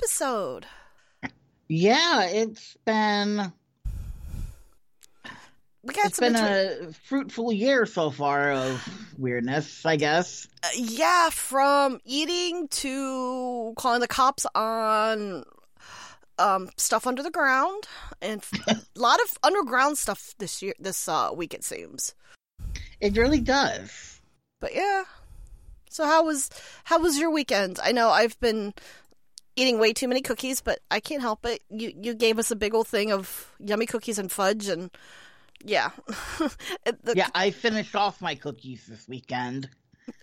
episode. Yeah, it's been We got it's some been a fruitful year so far of weirdness, I guess. uh, yeah, from eating to calling the cops on um stuff under the ground and f- a lot of underground stuff this year this uh week it seems. It really does. But yeah. So how was how was your weekend? I know I've been eating way too many cookies, but I can't help it. You you gave us a big old thing of yummy cookies and fudge and yeah. The, Yeah, I finished off my cookies this weekend.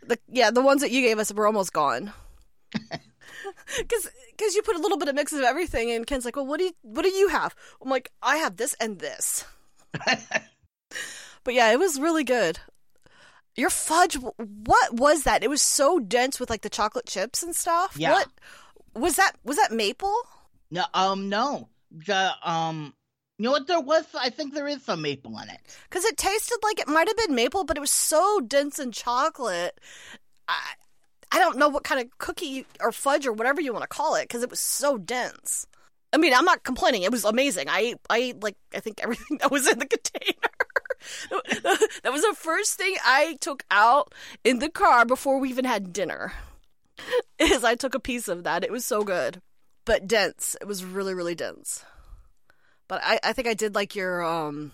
the yeah, the ones that you gave us were almost gone. Cuz cuz you put a little bit of mix of everything and Ken's like, "Well, what do you what do you have?" I'm like, "I have this and this." But yeah, it was really good. Your fudge, what was that? It was so dense with like the chocolate chips and stuff. Yeah. What was that? Was that maple? No, um, no. The um, you know what? There was. I think there is some maple in it. Because it tasted like it might have been maple, but it was so dense in chocolate. I I don't know what kind of cookie or fudge or whatever you want to call it because it was so dense. I mean, I'm not complaining. It was amazing. I ate, I ate like I think everything that was in the container. that was the first thing I took out in the car before we even had dinner. Is I took a piece of that. It was so good, but dense. It was really really dense. But I I think I did like your um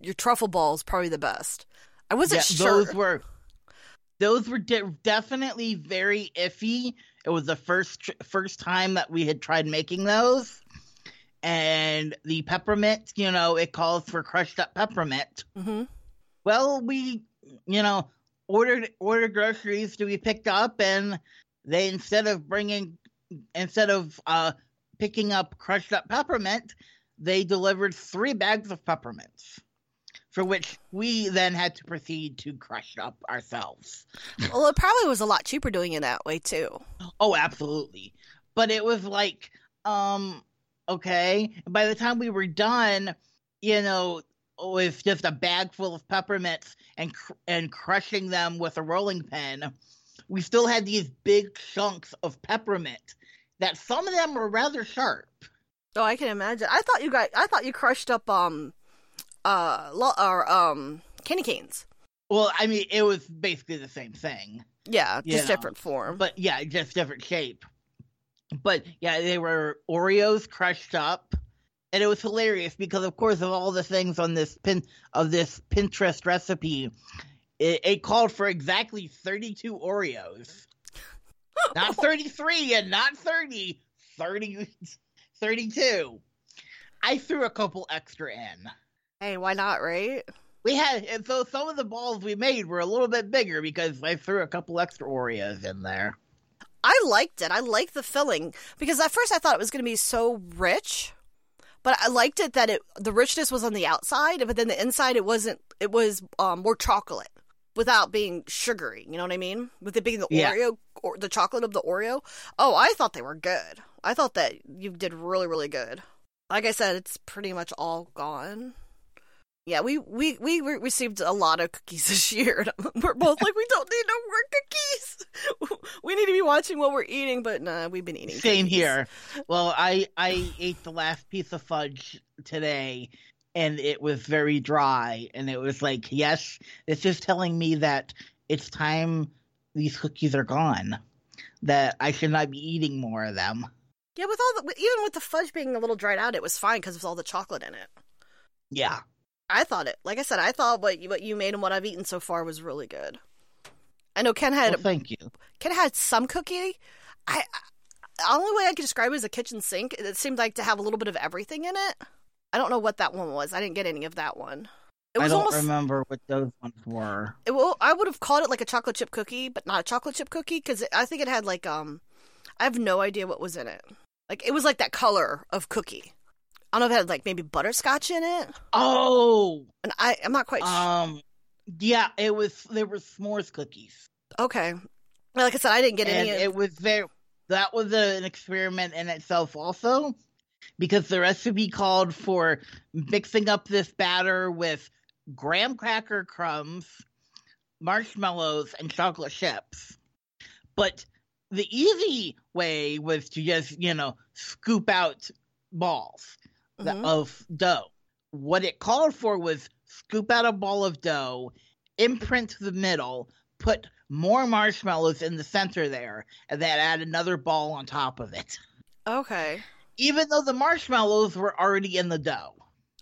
your truffle balls probably the best. I wasn't Yeah, sure. Those were those were de- definitely very iffy. It was the first tr- first time that we had tried making those, and the peppermint. You know, it calls for crushed up peppermint. hmm Well, we you know ordered ordered groceries to be picked up, and they instead of bringing instead of uh picking up crushed up peppermint, they delivered three bags of peppermints. For which we then had to proceed to crush up ourselves. Well, it probably was a lot cheaper doing it that way too. Oh, absolutely. But it was like, um, okay. By the time we were done, you know, with just a bag full of peppermints and cr- and crushing them with a rolling pin, we still had these big chunks of peppermint that some of them were rather sharp. Oh, I can imagine. I thought you got. I thought you crushed up um, uh, lo- or um, candy canes. Well, I mean, it was basically the same thing. Yeah, just Yeah. different form. but yeah, just different shape. But yeah, they were Oreos crushed up, and it was hilarious because, of course, of all the things on this pin of this Pinterest recipe, it, it called for exactly thirty-two Oreos, not thirty-three and not 30, 30 32. I threw a couple extra in. hey, why not? Right? We had, and so some of the balls we made were a little bit bigger because I threw a couple extra Oreos in there. I liked it. I liked the filling because at first I thought it was going to be so rich, but I liked it that it the richness was on the outside, but then the inside it wasn't. It was um, more chocolate without being sugary. You know what I mean? With it being the Yeah. Oreo or the chocolate of the Oreo. Oh, I thought they were good. I thought that you did really really good. Like I said, it's pretty much all gone. Yeah, we we we received a lot of cookies this year. We're both like, we don't need no more cookies. We need to be watching what we're eating, but nah, we've been eating. Same cookies. here. Well, I I ate the last piece of fudge today, and it was very dry, and it was like, yes, it's just telling me that it's time these cookies are gone, that I should not be eating more of them. Yeah, with all the even with the fudge being a little dried out, it was fine because of all the chocolate in it. Yeah, I thought it. Like I said, I thought what you, what you made and what I've eaten so far was really good. I know Ken had well, thank you. Ken had some cookie. I, I the only way I could describe it is a kitchen sink. It seemed like to have a little bit of everything in it. I don't know what that one was. I didn't get any of that one. It I was don't almost. remember what those ones were. It, well, I would have called it like a chocolate chip cookie, but not a chocolate chip cookie because I think it had like um, I have no idea what was in it. Like it was like that color of cookie. I don't know if it had like maybe butterscotch in it, Oh, and I I'm not quite sure. um, yeah, it was. There were s'mores cookies, Okay, like I said, I didn't get and any. It was very. That was a, an experiment in itself, also, because the recipe called for mixing up this batter with graham cracker crumbs, marshmallows, and chocolate chips. But the easy way was to just you know scoop out balls Mhm. of dough. What it called for was scoop out a ball of dough, imprint the middle, put more marshmallows in the center there, and then add another ball on top of it. Okay. Even though the marshmallows were already in the dough.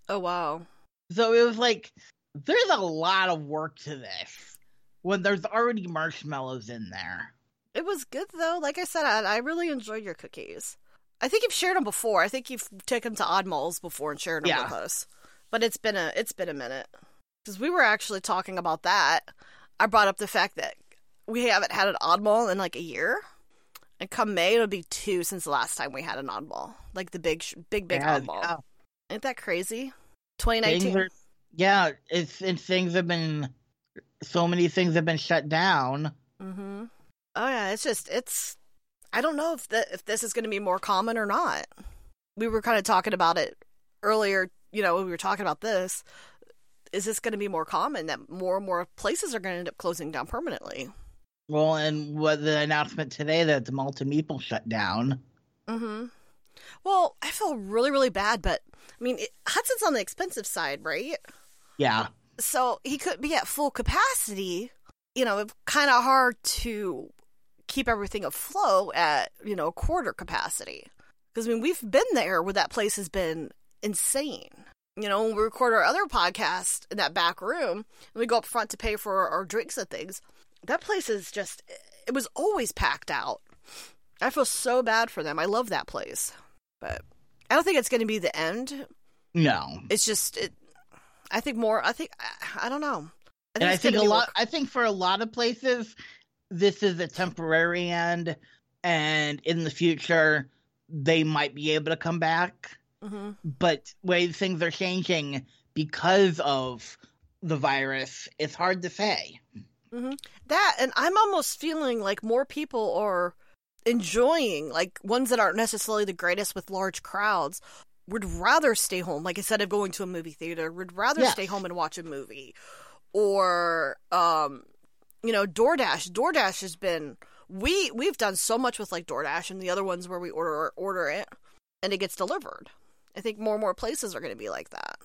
Oh wow. So it was like there's a lot of work to this when there's already marshmallows in there. It was good though. Like I said, I, I really enjoyed your cookies. I think you've shared them before. I think you've taken them to Oddmalls before and shared them Yeah. with us. But it's been a it's been a minute because we were actually talking about that. I brought up the fact that we haven't had an Oddmall in like a year, and come May it'll be two since the last time we had an Oddmall, like the big big big Yeah, Oddmall. yeah. Ain't that crazy? 2019. yeah, it's and things have been so many things have been shut down. Mm-hmm. Oh yeah, it's just it's. I don't know if that if this is going to be more common or not. We were kind of talking about it earlier. You know, when we were talking about this. Is this going to be more common that more and more places are going to end up closing down permanently? Well, and what the announcement today that the Malted Meeple shut down. Mm-hmm. Well, I feel really, really bad, but I mean, it, Hudson's on the expensive side, right? Yeah, so he could be at full capacity. You know, it's kind of hard to keep everything afloat at you know quarter capacity because I mean we've been there where that place has been insane. You know, when we record our other podcast in that back room, and we go up front to pay for our drinks and things. That place is just, it was always packed out. I feel so bad for them. I love that place. But I don't think it's going to be the end. no, It's just, it, I think more, I think, I, I don't know. I and I think a lot. more- I think for a lot of places, this is a temporary end, and in the future, they might be able to come back. Mhm. But way things are changing because of the virus, it's hard to say. That, and I'm almost feeling like more people are enjoying, like ones that aren't necessarily the greatest with large crowds, would rather stay home. Like instead of going to a movie theater, would rather Yes. stay home and watch a movie. Or, um, you know, DoorDash. DoorDash has been we we've done so much with like DoorDash and the other ones where we order order it and it gets delivered. I think more and more places are going to be like that.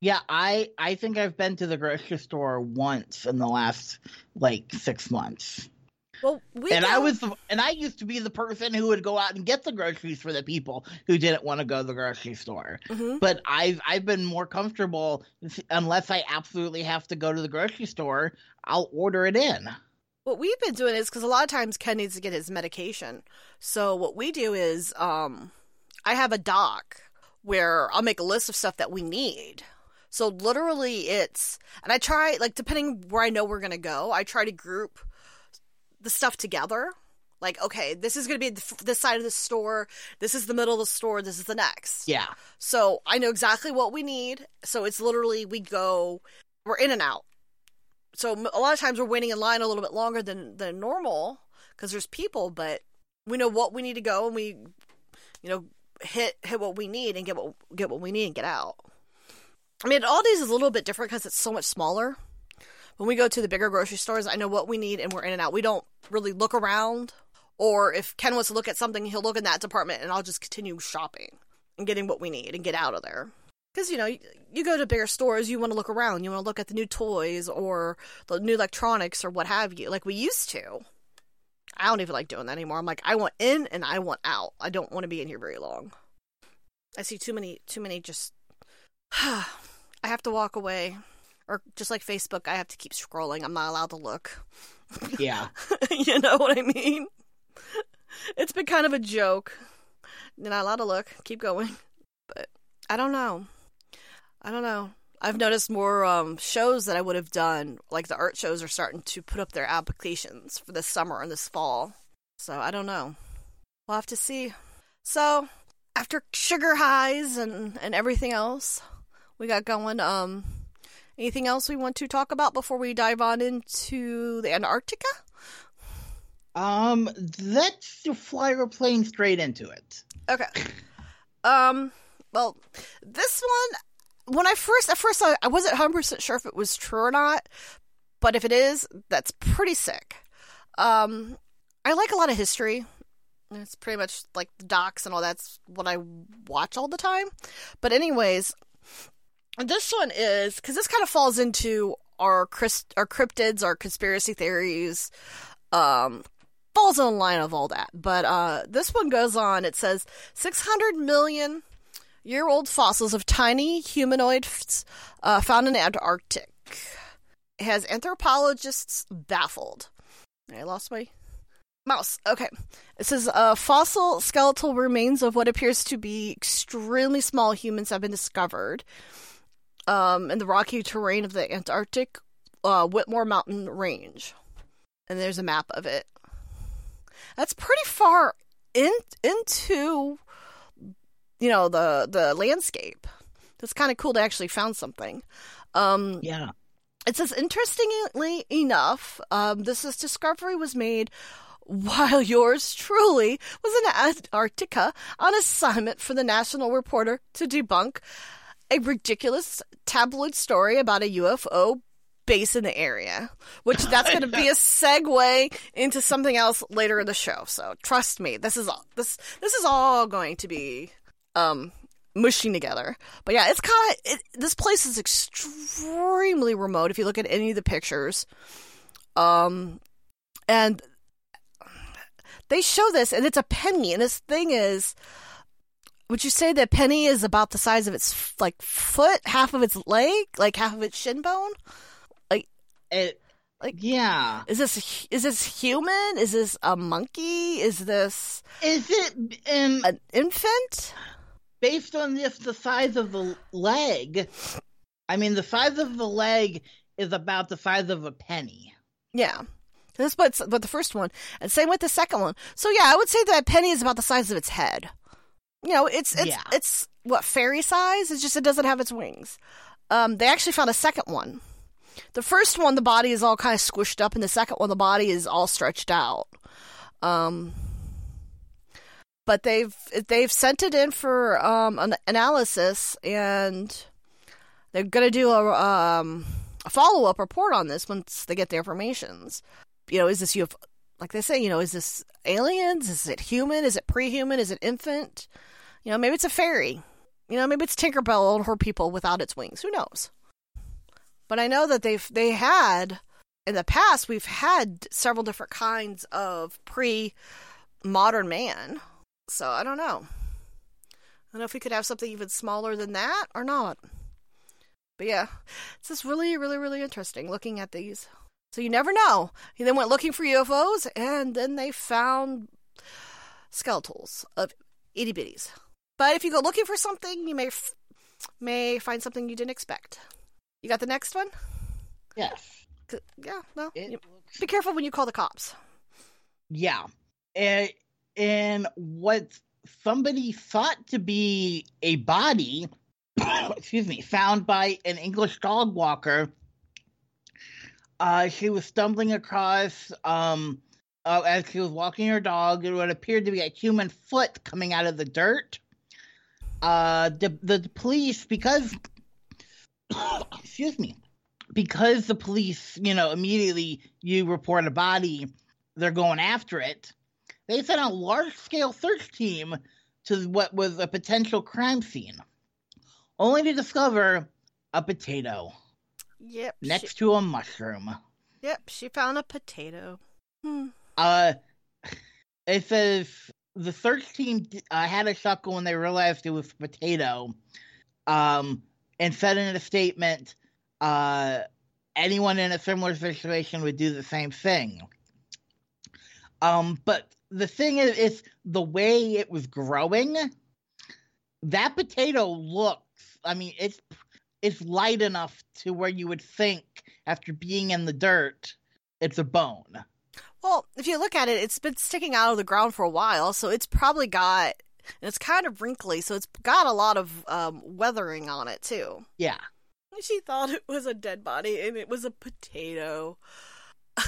Yeah, I I think I've been to the grocery store once in the last like six months, Well, we and I don't- was the, and I used to be the person who would go out and get the groceries for the people who didn't want to go to the grocery store. Mhm. But I've I've been more comfortable unless I absolutely have to go to the grocery store. I'll order it in. What we've been doing is because a lot of times Ken needs to get his medication. So what we do is, um, I have a doc where I'll make a list of stuff that we need. So literally, it's and I try like depending where I know we're gonna go, I try to group the stuff together. Like, okay, this is gonna be th- this side of the store. This is the middle of the store. This is the next. Yeah, So I know exactly what we need. So it's literally we go, we're in and out. So a lot of times we're waiting in line a little bit longer than than normal because there's people, but we know what we need to go and we, you know, hit hit what we need and get what get what we need and get out. I mean, Aldi's is a little bit different because it's so much smaller. When we go to the bigger grocery stores, I know what we need and we're in and out. We don't really look around. Or if Ken wants to look at something, he'll look in that department and I'll just continue shopping and getting what we need and get out of there. Because, you know, you, go to bigger stores, you want to look around. You want to look at the new toys or the new electronics or what have you, like we used to. I don't even like doing that anymore. I'm like, I want in and I want out. I don't want to be in here very long. I see too many, too many just. I have to walk away. Or just like Facebook, I have to keep scrolling. I'm not allowed to look. yeah. you know what I mean? It's been kind of a joke. You're not allowed to look. Keep going. But I don't know. I don't know. I've noticed more um, shows that I would have done, like the art shows, are starting to put up their applications for this summer and this fall. So I don't know. We'll have to see. So after sugar highs and and everything else we got going, um, anything else we want to talk about before we dive on into the Antarctica? Um, let's fly our plane straight into it. Okay. Um. Well, this one, when I first at first I, I wasn't hundred percent sure if it was true or not, but if it is, that's pretty sick. Um, I like a lot of history. It's pretty much like the docs and all that's what I watch all the time. But anyways, this one is because this kind of falls into our our cryptids, our conspiracy theories, um, falls in line of all that. But uh, this one goes on. It says 600 million year old fossils of tiny humanoids uh, found in Antarctic has anthropologists baffled. I lost my mouse. Okay. It says uh, fossil skeletal remains of what appears to be extremely small humans have been discovered um, in the rocky terrain of the Antarctic uh, Whitmore Mountain Range. And there's a map of it. That's pretty far in into you know the the landscape. That's kind of cool to actually found something. Um, Yeah. it says, interestingly enough, um, this is discovery was made while yours truly was in Antarctica on assignment for the National Reporter to debunk a ridiculous tabloid story about a UFO base in the area. Which that's going to be a segue into something else later in the show. So trust me, this is all this this is all going to be um mushing together. But yeah, it's kind of it, this place is extremely remote if you look at any of the pictures. Um and they show this and it's a penny and this thing is would you say that penny is about the size of its like foot, half of its leg, like half of its shin bone? Like it, Like- yeah. Is this is this human? Is this a monkey? Is this Is it um, an infant? based on if the size of the leg? I mean, the size of the leg is about the size of a penny. Yeah. This but but the first one, and same with the second one. So yeah, I would say that penny is about the size of its head. You know, it's it's Yeah. it's what fairy size. It's just it doesn't have its wings. Um, they actually found a second one. The first one, the body is all kind of squished up, and the second one, the body is all stretched out. Um, but they've they've sent it in for um, an analysis, and they're gonna do a um, a follow up report on this once they get the informations. You know, is this UFO? Like they say, you know, is this aliens? Is it human? Is it pre-human? Is it infant? You know, maybe it's a fairy. You know, maybe it's Tinkerbell and her people without its wings. Who knows? But I know that they've they had in the past we've had several different kinds of pre-modern man. So I don't know. I don't know if we could have something even smaller than that or not. But yeah, it's just really, really, really interesting looking at these. So you never know. He then went looking for UFOs, and then they found skeletals of itty bitties. But if you go looking for something, you may f- may find something you didn't expect. You got the next one? Yes. Yeah, no. You- looks Be careful when you call the cops. Yeah. And, and what somebody thought to be a body, excuse me, found by an English dog walker. Uh, she was stumbling across, um, uh, as she was walking her dog, it would appear to be a human foot coming out of the dirt. Uh, the, the police, because, excuse me, because the police, you know, immediately you report a body, they're going after it. They sent a large scale search team to what was a potential crime scene, only to discover a potato Yep. she- next to a mushroom. yep, she found a potato. Hmm. Uh, it says the search team uh, had a chuckle when they realized it was potato, um, and said in a statement, uh, anyone in a similar situation would do the same thing. Um, but the thing is, is the way it was growing. That potato looks. I mean, it's it's light enough to where you would think after being in the dirt, it's a bone. Well, if you look at it, it's been sticking out of the ground for a while, so it's probably got. And it's kind of wrinkly, so it's got a lot of um, weathering on it too. Yeah. She thought it was a dead body, and it was a potato.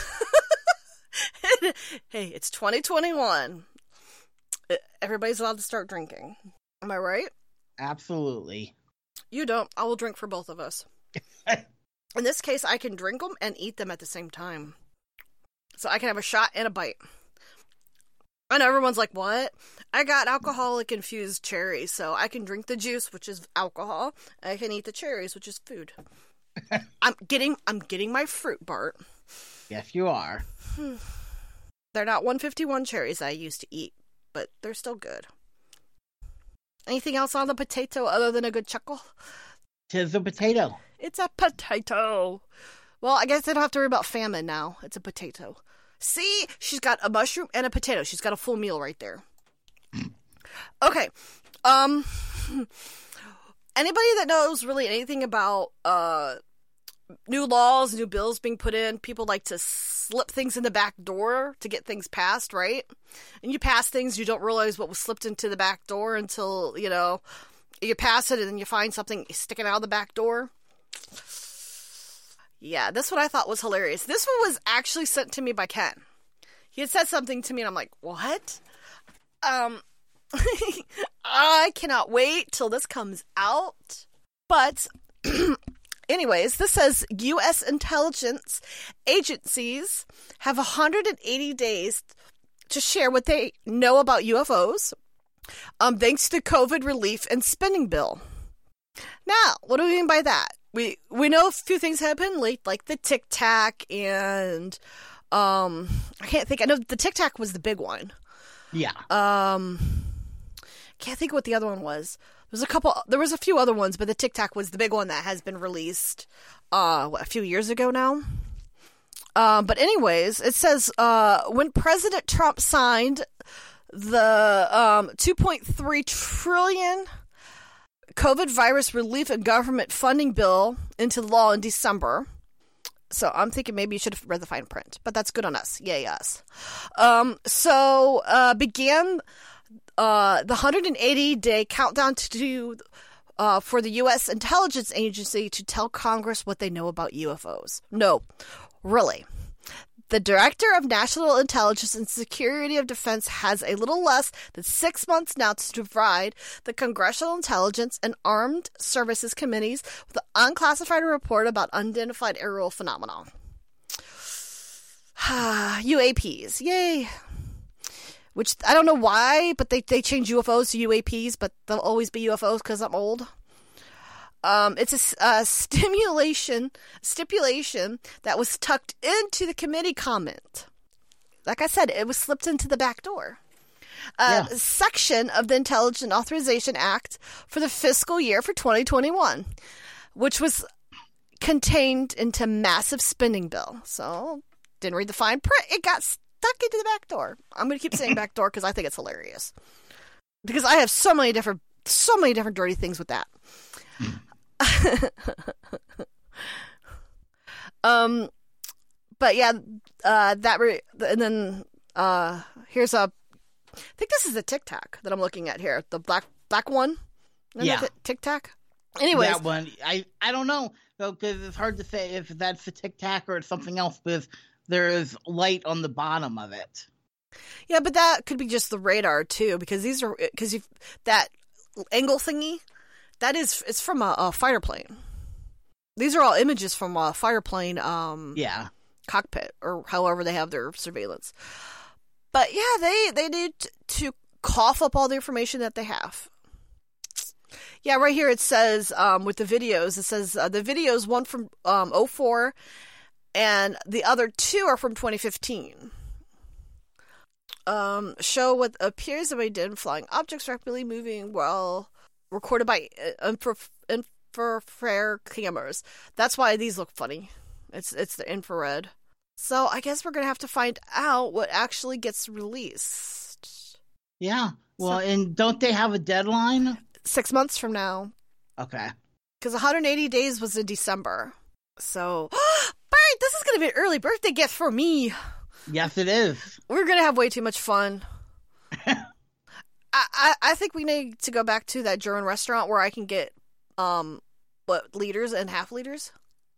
hey, it's 2021. Uh, Everybody's allowed to start drinking. Am I right? Absolutely. You don't. I will drink for both of us. In this case, I can drink them and eat them at the same time. So I can have a shot and a bite. I know everyone's like, "What?" I got alcoholic infused cherries, so I can drink the juice, which is alcohol. I can eat the cherries, which is food. I'm getting I'm getting my fruit, Bart. Yes, you are. They're not 151 cherries I used to eat, but they're still good. Anything else on the potato other than a good chuckle? Tis a potato. It's a potato. Well, I guess I don't have to worry about famine now. It's a potato. See, she's got a mushroom and a potato. She's got a full meal right there. Okay. Um anybody that knows really anything about uh new laws, new bills being put in, people like to slip things in the back door to get things passed, right? And you pass things, you don't realize what was slipped into the back door until, you know, you pass it and then you find something sticking out of the back door. Yeah, this one I thought was hilarious. This one was actually sent to me by Ken. He had said something to me and I'm like, "What?" Um I cannot wait till this comes out. But anyways, this says US intelligence agencies have 180 days to share what they know about UFOs. Um, thanks to COVID relief and spending bill. Now, what do we mean by that? We we know a few things happened late, like the Tic Tac and um, I can't think. I know the Tic Tac was the big one. Yeah. Um, can't think what the other one was. There was a couple. There was a few other ones, but the Tic Tac was the big one that has been released. Uh, what, a few years ago now. Um, but anyways, it says uh, when President Trump signed the um, 2.3 trillion COVID virus relief and government funding bill into law in December. So I'm thinking maybe you should have read the fine print, but that's good on us. Yay, us. Um, so uh, began uh, the 180 day countdown to uh, for the U.S. intelligence agency to tell Congress what they know about UFOs. No, really. The Director of National Intelligence and Security of Defense has a little less than six months now to provide the Congressional Intelligence and Armed Services Committees with an unclassified report about unidentified aerial phenomena. UAPs, yay! Which I don't know why, but they, they change UFOs to UAPs, but they'll always be UFOs because I'm old. Um, it's a, a stimulation stipulation that was tucked into the committee comment. Like I said, it was slipped into the back door. Uh, Yeah. Section of the Intelligent Authorization Act for the fiscal year for 2021, which was contained into massive spending bill. So didn't read the fine print. It got stuck into the back door. I'm going to keep saying back door because I think it's hilarious. Because I have so many different, so many different dirty things with that. um, but yeah, uh, that re- and then uh, here's a. I think this is a Tic Tac that I'm looking at here. The black black one. Isn't Yeah. the Tic Tac. Anyways, that one, I I don't know though because it's hard to say if that's a Tic Tac or it's something else because there is light on the bottom of it. Yeah, but that could be just the radar too, because these are because you that angle thingy, that is it's from a, a fighter plane. These are all images from a fighter plane um, Yeah, cockpit or however they have their surveillance. But yeah, they they need to cough up all the information that they have. Yeah, right here it says um, with the videos, it says uh, the videos one from um, 04 and the other two are from 2015 um, show what appears to be dim flying objects rapidly moving while recorded by uh, infra- infrared cameras. That's why these look funny. It's it's the infrared. So I guess we're gonna have to find out what actually gets released yeah. Well, and don't they have a deadline? six months from now, Okay. because 180 days was in December. So, Bert, this is gonna be an early birthday gift for me. Yes, it is. We're gonna have way too much fun. I, I think we need to go back to that German restaurant where I can get um what liters and half liters.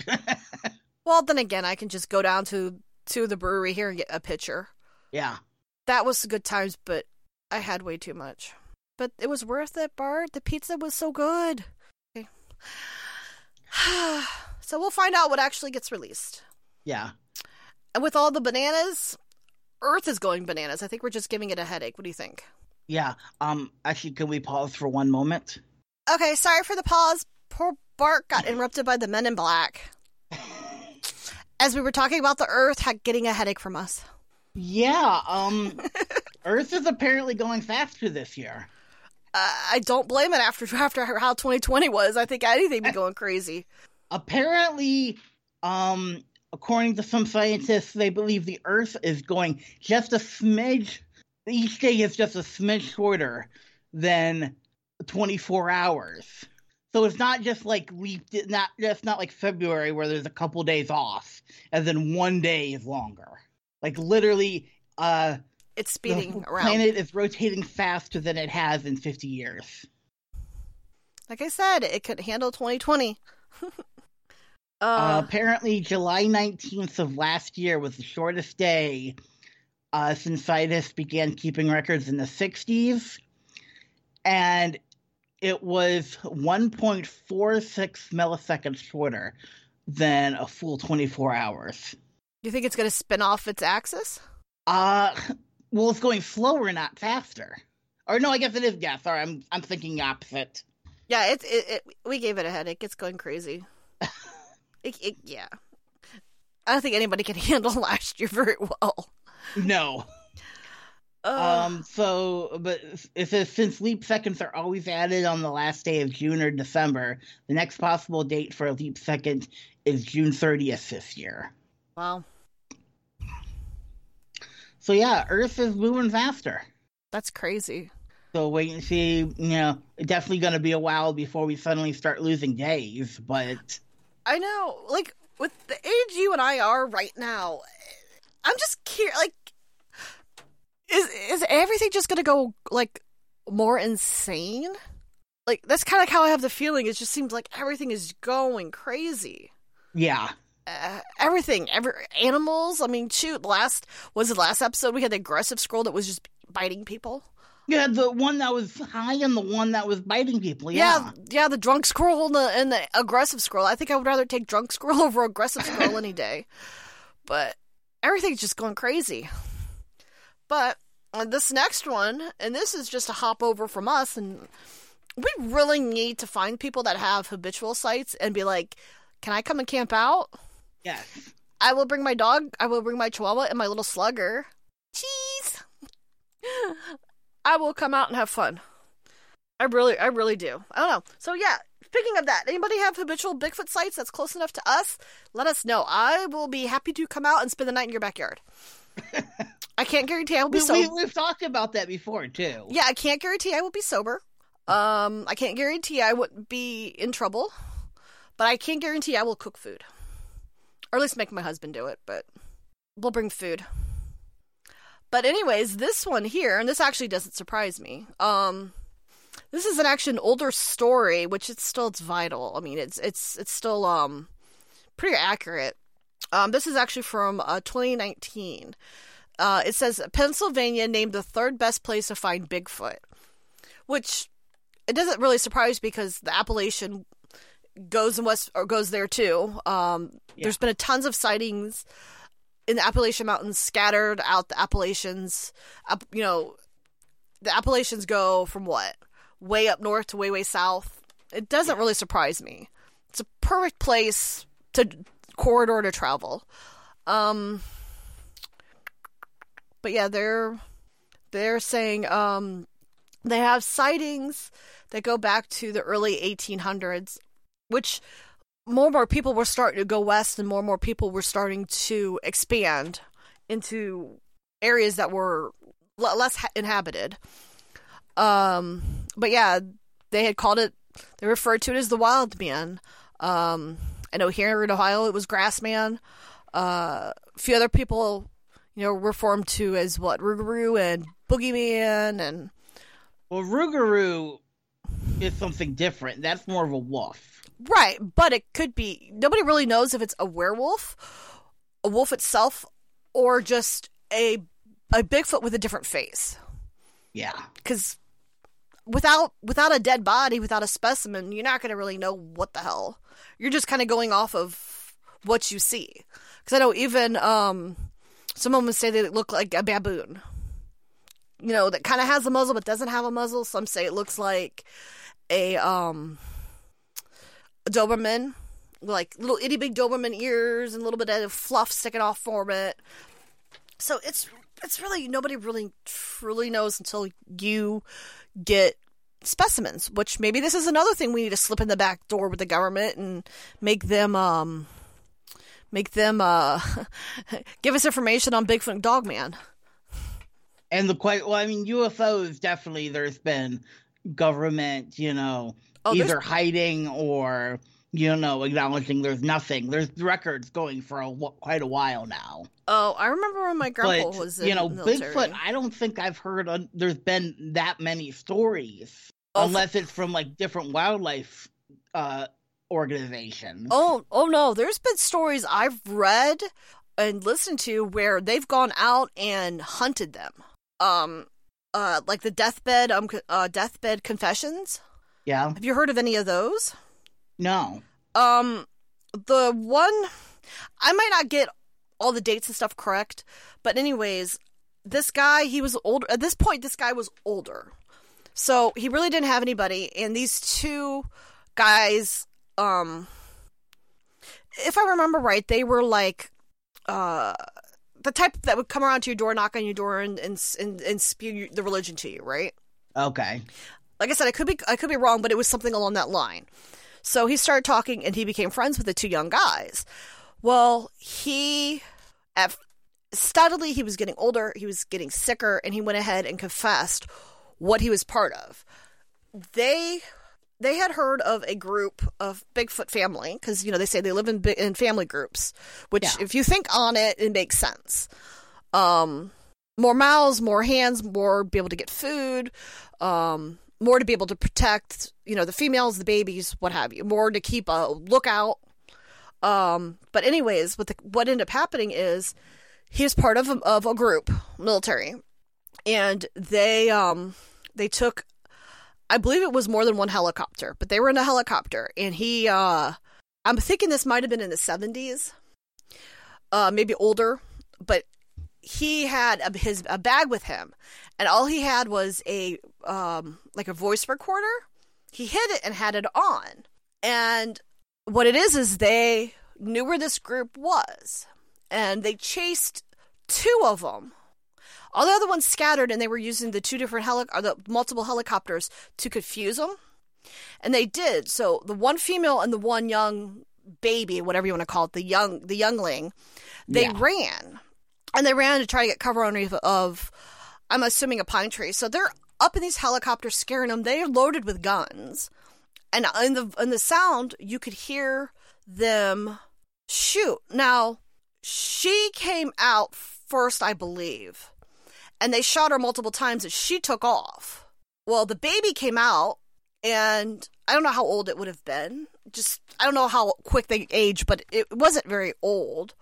well, then again, I can just go down to to the brewery here and get a pitcher. yeah. That was good times, but I had way too much. But it was worth it, Bart. The pizza was so good. Okay. so we'll find out what actually gets released. Yeah. And with all the bananas Earth is going bananas. I think we're just giving it a headache. What do you think? Yeah. Um. Actually, can we pause for one moment? Okay, sorry for the pause. Poor Bart got interrupted by the men in black. As we were talking about the Earth getting a headache from us. Yeah. Um. Earth is apparently going faster this year. Uh, I don't blame it after after how 2020 was. I think anything be going crazy. Apparently, um, according to some scientists, they believe the Earth is going just a smidge. Each day is just a smidge shorter than 24 hours. So it's not just like leap, not just not like February where there's a couple days off, and then one day is longer. Like literally, uh, It's speeding the around. planet is rotating faster than it has in 50 years. Like I said, it could handle 2020. uh, Uh, apparently, July 19th of last year was the shortest day uh, since scientists began keeping records in the 60s. And it was 1.46 milliseconds shorter than a full 24 hours. you think it's going to spin off its axis? Uh, well, it's going slower, not faster. Or no, I guess it is. Yeah, sorry, I'm I'm thinking opposite. Yeah, it, it, it we gave it a headache. It's going crazy. it, it, yeah. I don't think anybody can handle last year very well. No. Um. So, but it says since leap seconds are always added on the last day of June or December, the next possible date for a leap second is June 30th this year. wow, So yeah, Earth is moving faster. that's crazy. So wait and see. You know, definitely going to be a while before we suddenly start losing days. But I know, like with the age you and I are right now, I'm just curious. Like, is is everything just gonna go like more insane? Like that's kind of how I have the feeling. It just seems like everything is going crazy. yeah, Uh, everything, every animals. I mean, shoot. Last was the last episode we had the aggressive scroll that was just biting people. yeah, the one that was high and the one that was biting people. Yeah, Yeah, yeah, the drunk scroll and the, and the aggressive scroll. I think I would rather take drunk scroll over aggressive scroll any day. But everything's just going crazy. But uh, this next one, and this is just a hop over from us, and we really need to find people that have habitual sites and be like, "Can I come and camp out? yes. I will bring my dog. I will bring my chihuahua and my little slugger. Cheese. I will come out and have fun. I really, I really do. I don't know. So yeah, speaking of that, anybody have habitual Bigfoot sites that's close enough to us? Let us know. I will be happy to come out and spend the night in your backyard. I can't guarantee I will be We, sober. we, we've talked about that before too. Yeah, I can't guarantee I will be sober. Um, I can't guarantee I wouldn't be in trouble, but I can guarantee I will cook food, or at least make my husband do it. But we'll bring food. But anyways, this one here, and this actually doesn't surprise me. Um, this is an actually an older story, which it's still it's vital. I mean, it's it's it's still um pretty accurate. Um, this is actually from uh, 2019. Uh, it says Pennsylvania named the third best place to find Bigfoot, which it doesn't really surprise because the Appalachian goes in west or goes there too. Um, There's been a tons of sightings in the Appalachian Mountains, scattered out the Appalachians. Up, you know, the Appalachians go from what way up north to way way south. It doesn't really surprise me. It's a perfect place to corridor to travel. Um, but yeah, they're they're saying um, they have sightings that go back to the early 1800s, which more and more people were starting to go west, and more and more people were starting to expand into areas that were less ha- inhabited. Um, but yeah, they had called it. They referred to it as the Wild Man. Um, I know here in Ohio it was Grassman. Uh, a few other people, you know, referred to as what Rougarou and Boogeyman, and Well, Rougarou is something different. That's more of a wolf. right. But it could be nobody really knows if it's a werewolf, a wolf itself, or just a a Bigfoot with a different face. Yeah. because without without a dead body, without a specimen, you're not going to really know what the hell. You're just kind of going off of what you see. Because I know even um, some would say they look like a baboon. You know, that kind of has a muzzle but doesn't have a muzzle. Some say it looks like a um a Doberman, like little itty big Doberman ears and a little bit of fluff sticking off from it. So it's it's really nobody really truly knows until you get specimens. Which maybe this is another thing we need to slip in the back door with the government and make them um make them uh give us information on Bigfoot and Dogman. And the quite well, I mean, UFOs definitely. There's been government, you know, Oh, either hiding or you know acknowledging there's nothing. There's records going for a, quite a while now. Oh, I remember when my grandpa but was in you know, military. Bigfoot. I don't think I've heard. un there's been that many stories, Oh, unless it's from like different wildlife uh organizations. Oh, oh no, there's been stories I've read and listened to where they've gone out and hunted them. Um uh like the deathbed um uh deathbed confessions. yeah, Have you heard of any of those? No, Um the one I might not get all the dates and stuff correct, but anyways, this guy, he was older at this point this guy was older. So, he really didn't have anybody and these two guys um if I remember right, they were like uh the type that would come around to your door, knock on your door, and and and, and spew the religion to you, right? okay, Like I said, I could be I could be wrong, but it was something along that line. So he started talking, and he became friends with the two young guys. Well, he at steadily he was getting older, he was getting sicker, and he went ahead and confessed what he was part of. They they had heard of a group of Bigfoot family because you know they say they live in in family groups, which Yeah. if you think on it, it makes sense. Um, more mouths, more hands, more be able to get food, um, more to be able to protect, you know, the females, the babies, what have you, more to keep a lookout. Um, but anyways, what the, what ended up happening is he was part of a, of a group, military, and they um they took, I believe it was more than one helicopter, but they were in a helicopter, and he uh, I'm thinking this might have been in the 70s, uh, maybe older, but he had a, his a bag with him, and all he had was a um like a voice recorder. He hid it and had it on, and what it is is they knew where this group was, and they chased two of them. All the other ones scattered, and they were using the two different heli- or the multiple helicopters to confuse them, and they did. So the one female and the one young baby, whatever you want to call it, the young the youngling, they Yeah. ran, and they ran to try to get cover underneath of, I'm assuming a pine tree. So they're up in these helicopters scaring them. They're loaded with guns, and in the in the sound you could hear them shoot. Now she came out first, I believe, and they shot her multiple times, and she took off. Well, the baby came out, and I don't know how old it would have been. Just I don't know how quick they age, but it wasn't very old.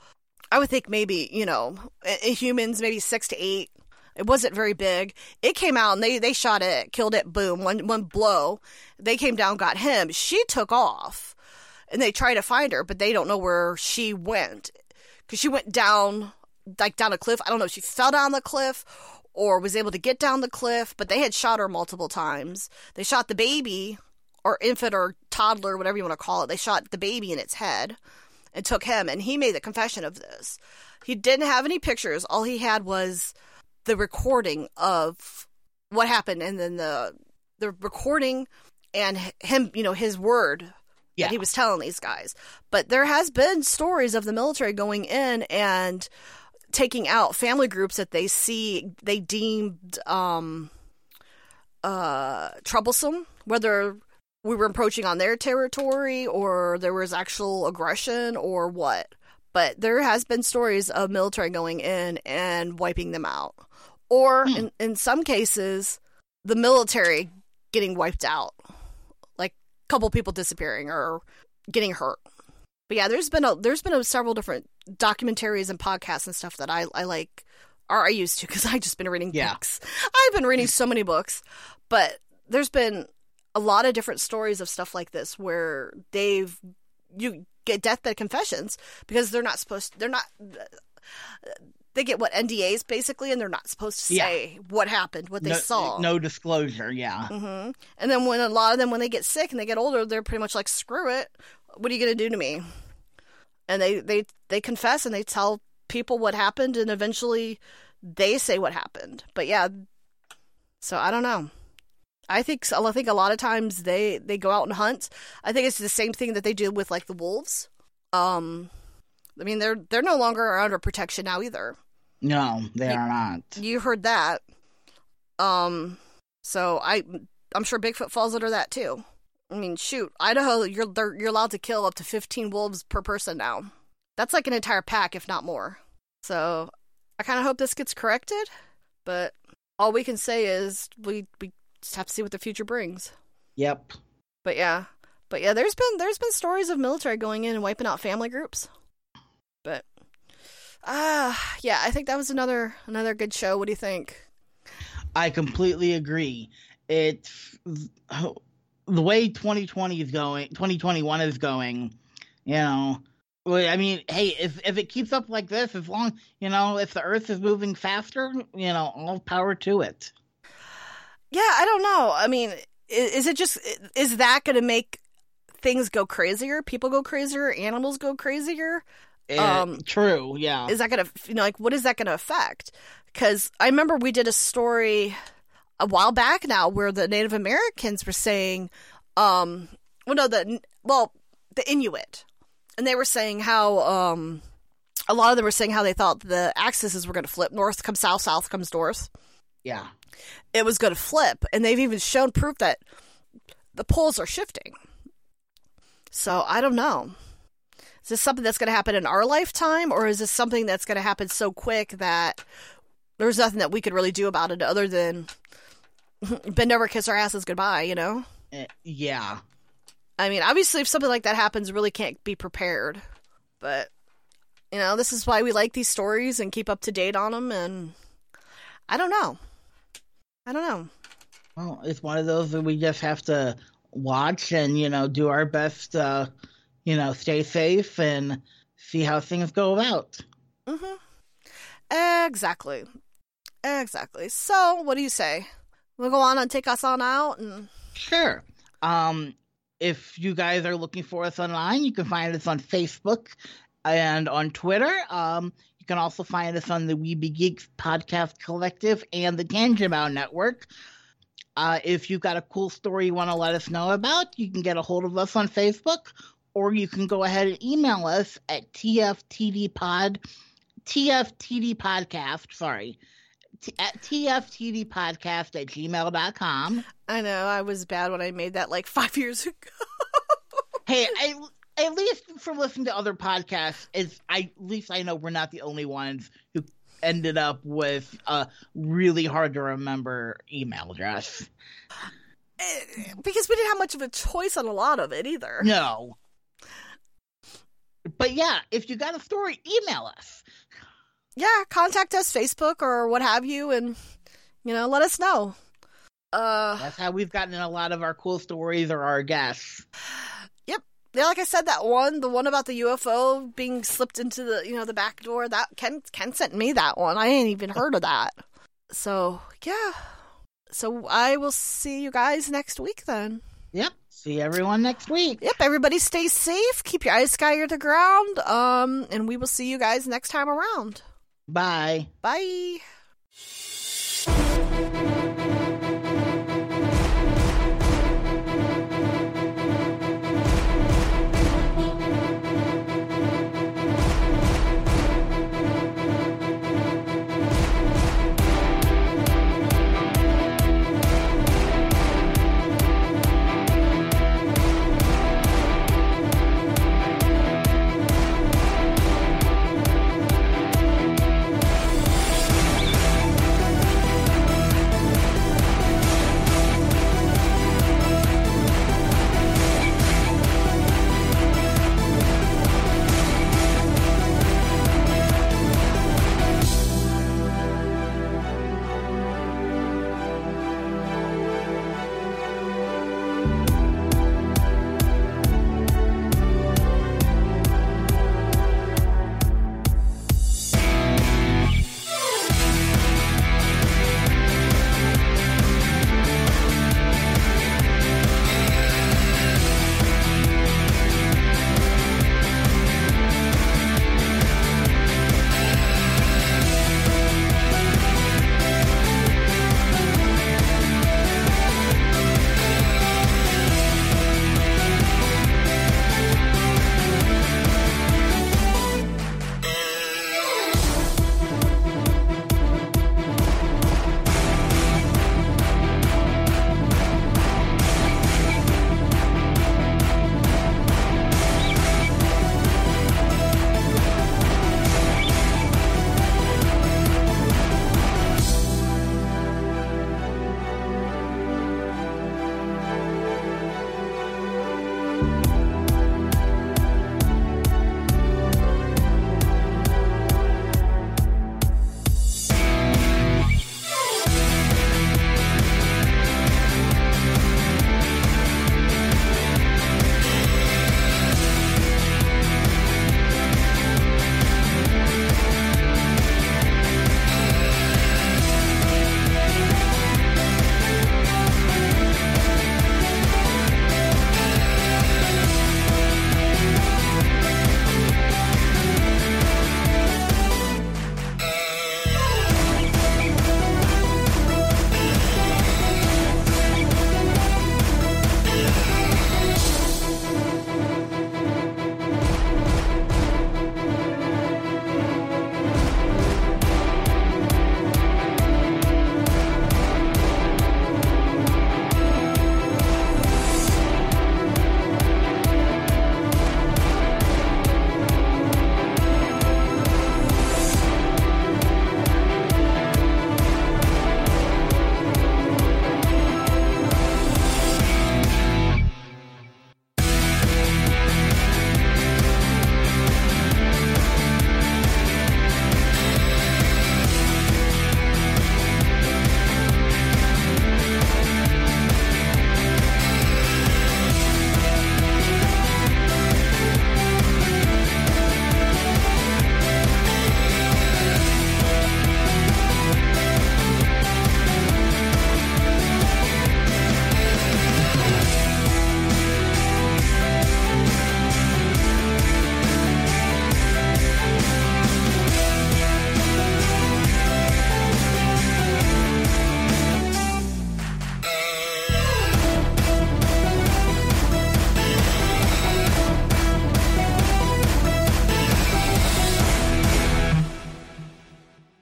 I would think maybe you know humans maybe six to eight. It wasn't very big. It came out and they they shot it, killed it. Boom, one one blow. They came down, got him. She took off, and they try to find her, but they don't know where she went because she went down like down a cliff. I don't know if she fell down the cliff or was able to get down the cliff, but they had shot her multiple times. They shot the baby or infant or toddler, whatever you want to call it. They shot the baby in its head and took him, and he made the confession of this. He didn't have any pictures. All he had was the recording of what happened, and then the the recording and him, you know, his word Yeah. that he was telling these guys. But there has been stories of the military going in and taking out family groups that they see they deemed um uh troublesome, whether we were approaching on their territory or there was actual aggression or what. But there has been stories of military going in and wiping them out. Or Hmm. in, in some cases, the military getting wiped out. Like a couple people disappearing or getting hurt. But yeah, there's been a there's been a, several different documentaries and podcasts and stuff that I I like or I used to because I just been reading Yeah. books. I've been reading so many books, but there's been a lot of different stories of stuff like this where they've you get deathbed confessions because they're not supposed they're not they get what NDAs basically, and they're not supposed to Yeah. say what happened, what they no, saw. no disclosure. Yeah. hmm And then when a lot of them, when they get sick and they get older, they're pretty much like, "Screw it! What are you gonna do to me?" And they they they confess and they tell people what happened, and eventually they say what happened. But yeah, so I don't know. I think I think a lot of times they they go out and hunt. I think it's the same thing that they do with like the wolves. Um, I mean they're they're no longer under protection now either. No, they You- are not. You heard that. Um, so I I'm sure Bigfoot falls under that too. I mean, shoot, Idaho, you're they're, you're allowed to kill up to 15 wolves per person now. That's like an entire pack, if not more. So I kind of hope this gets corrected, but all we can say is we we just have to see what the future brings. Yep. But yeah, but yeah, there's been there's been stories of military going in and wiping out family groups. But ah, yeah, I think that was another another good show. What do you think? I completely agree. It the way 2020 is going, 2021 is going, you know. I mean, hey, if if it keeps up like this, as long, you know, if the earth is moving faster, you know, all power to it. Yeah, I don't know. I mean, is it just is that going to make things go crazier? People go crazier, animals go crazier? Eh, Um, true, yeah. Is that going to you know like what is that going to affect? Cuz I remember we did a story a while back now where the Native Americans were saying um well no the well the Inuit and they were saying how um a lot of them were saying how they thought the axes were going to flip north comes south south comes north yeah. It was going to flip, and they've even shown proof that the poles are shifting. So I don't know. Is this something that's going to happen in our lifetime, or is this something that's going to happen so quick that there's nothing that we could really do about it other than bend over, kiss our asses goodbye? You know. Eh, yeah. I mean, obviously, if something like that happens, really can't be prepared. But you know, this is why we like these stories and keep up to date on them. And I don't know. I don't know. Well, it's one of those that we just have to watch and, you know, do our best to, you know, stay safe and see how things go about. Mm-hmm. Exactly. Exactly. So, what do you say? We'll go on and take us on out, and Sure. Um, if you guys are looking for us online, you can find us on Facebook and on Twitter. Um, you can also find us on the Weeby Geeks Podcast Collective and the Tangibound Network. Uh, if you've got a cool story you want to let us know about, you can get a hold of us on Facebook, or you can go ahead and email us at tftdpod, tftdpodcast, sorry, t- at tftdpodcast at gmail.com. I know I was bad when I made that like five years ago. Hey, I, at least from listening to other podcasts, is I at least I know we're not the only ones who ended up with a really hard to remember email address. Eh, because we didn't have much of a choice on a lot of it either. No. But yeah, if you got a story, email us. Yeah, contact us, Facebook or what have you, and you know, let us know. Uh, That's how we've gotten a lot of our cool stories or our guests. Yeah, like I said, that one, the one about the UFO being slipped into the, you know, the back door. That Ken Ken sent me that one. I ain't even heard of that. So yeah. So I will see you guys next week then. Yep. See everyone next week. Yep, everybody stay safe. Keep your eyes sky to the ground. Um, and we will see you guys next time around. Bye. Bye.